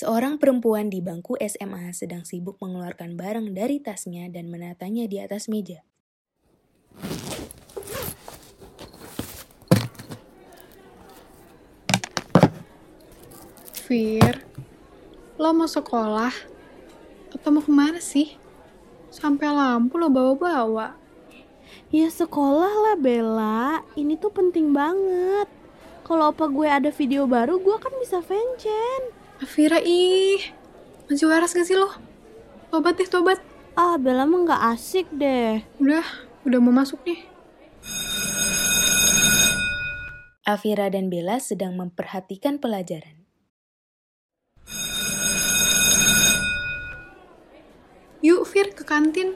Seorang perempuan di bangku SMA sedang sibuk mengeluarkan barang dari tasnya dan menatanya di atas meja. Fir, lo mau sekolah? Atau mau ke mana sih? Sampai lampu lo bawa-bawa. Ya sekolah lah Bella, ini tuh penting banget. Kalau apa gue ada video baru, gue kan bisa fancen. Afira ih, masih waras gak sih lo? Tobat deh, tobat. Ah, Bella mah nggak asik deh. Udah, udah mau masuk nih. Afira dan Bella sedang memperhatikan pelajaran. Yuk, Fir, ke kantin.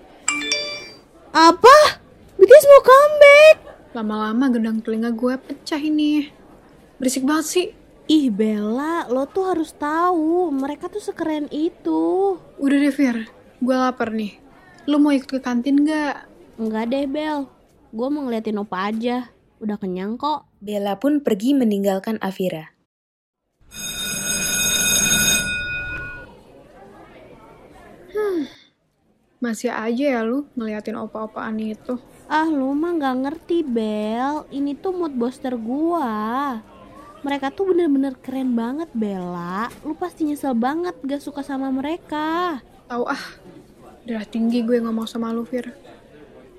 Apa? BTS mau comeback? Lama-lama gendang telinga gue pecah ini. Berisik banget sih. Ih Bella, lo tuh harus tahu, mereka tuh sekeren itu. Udah deh, Fir. Gue lapar nih. Lo mau ikut ke kantin gak? Enggak deh Bel, gue mau ngeliatin opa aja. Udah kenyang kok. Bella pun pergi meninggalkan Afira. Masih aja ya lu ngeliatin opa-opaan itu. Ah lu mah nggak ngerti Bel, ini tuh mood booster gua. Mereka tuh bener-bener keren banget Bella. Lu pasti nyesel banget gak suka sama mereka. Tahu ah, darah tinggi gue ngomong sama lu, Fir.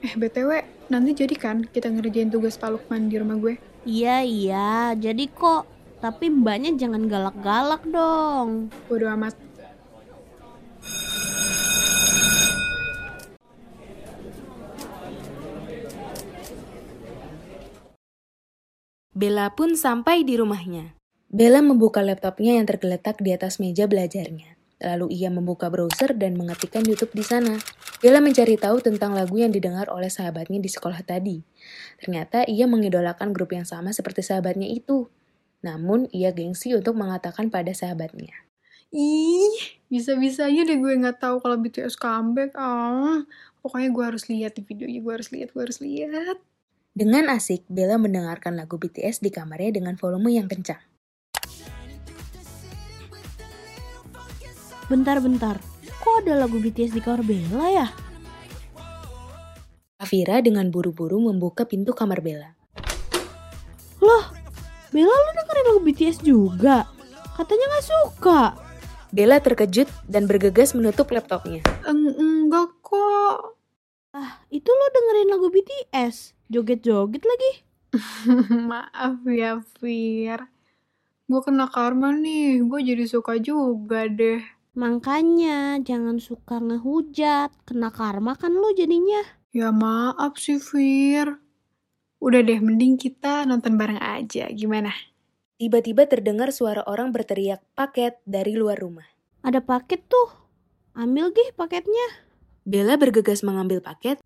Eh, BTW, nanti jadi kan kita ngerjain tugas Pak Lukman di rumah gue? Iya iya, jadi kok. Tapi mbaknya jangan galak-galak dong. Bodo amat. Bella pun sampai di rumahnya. Bella membuka laptopnya yang tergeletak di atas meja belajarnya. Lalu ia membuka browser dan mengetikkan YouTube di sana. Bella mencari tahu tentang lagu yang didengar oleh sahabatnya di sekolah tadi. Ternyata ia mengidolakan grup yang sama seperti sahabatnya itu. Namun ia gengsi untuk mengatakan pada sahabatnya. Ih, bisa-bisanya deh gue nggak tahu kalau BTS comeback. Ah, pokoknya gue harus lihat di videonya. Gue harus lihat, gue harus lihat. Dengan asik, Bella mendengarkan lagu BTS di kamarnya dengan volume yang kencang. Bentar-bentar, kok ada lagu BTS di kamar Bella ya? Afira dengan buru-buru membuka pintu kamar Bella. Loh, Bella lu dengerin lagu BTS juga? Katanya gak suka. Bella terkejut dan bergegas menutup laptopnya. Eng enggak kok. Ah, itu lo dengerin lagu BTS? Joget-joget lagi? Maaf ya, Fir. Gue kena karma nih, gue jadi suka juga deh. Makanya jangan suka ngehujat, kena karma kan lo jadinya. Ya maaf sih, Fir. Udah deh, mending kita nonton bareng aja, gimana? Tiba-tiba terdengar suara orang berteriak paket dari luar rumah. Ada paket tuh. Ambil gih paketnya. Bella bergegas mengambil paket,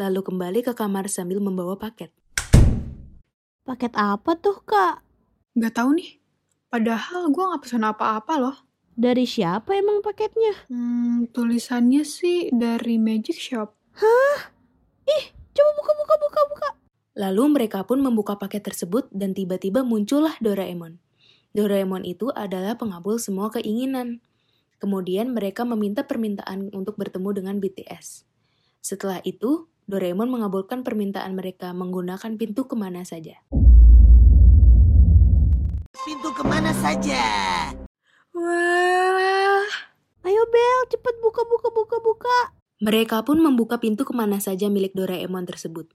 lalu kembali ke kamar sambil membawa paket. Paket apa tuh kak? Gak tahu nih. Padahal gue gak pesan apa-apa loh. Dari siapa emang paketnya? Hmm, tulisannya sih dari Magic Shop. Ih, coba buka buka buka buka. Lalu mereka pun membuka paket tersebut dan tiba-tiba muncullah Doraemon. Doraemon itu adalah pengabul semua keinginan. Kemudian mereka meminta permintaan untuk bertemu dengan BTS. Setelah itu, Doraemon mengabulkan permintaan mereka menggunakan pintu ke mana saja. Pintu ke mana saja? Wah, ayo Bel, cepet buka, buka, buka, buka. Mereka pun membuka pintu ke mana saja milik Doraemon tersebut.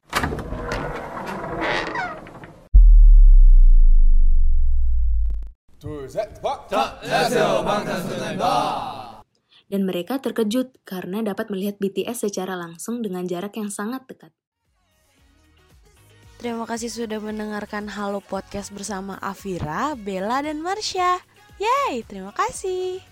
Dan mereka terkejut karena dapat melihat BTS secara langsung dengan jarak yang sangat dekat. Terima kasih sudah mendengarkan Halo Podcast bersama Afira, Bella, dan Marsha. Yay, terima kasih.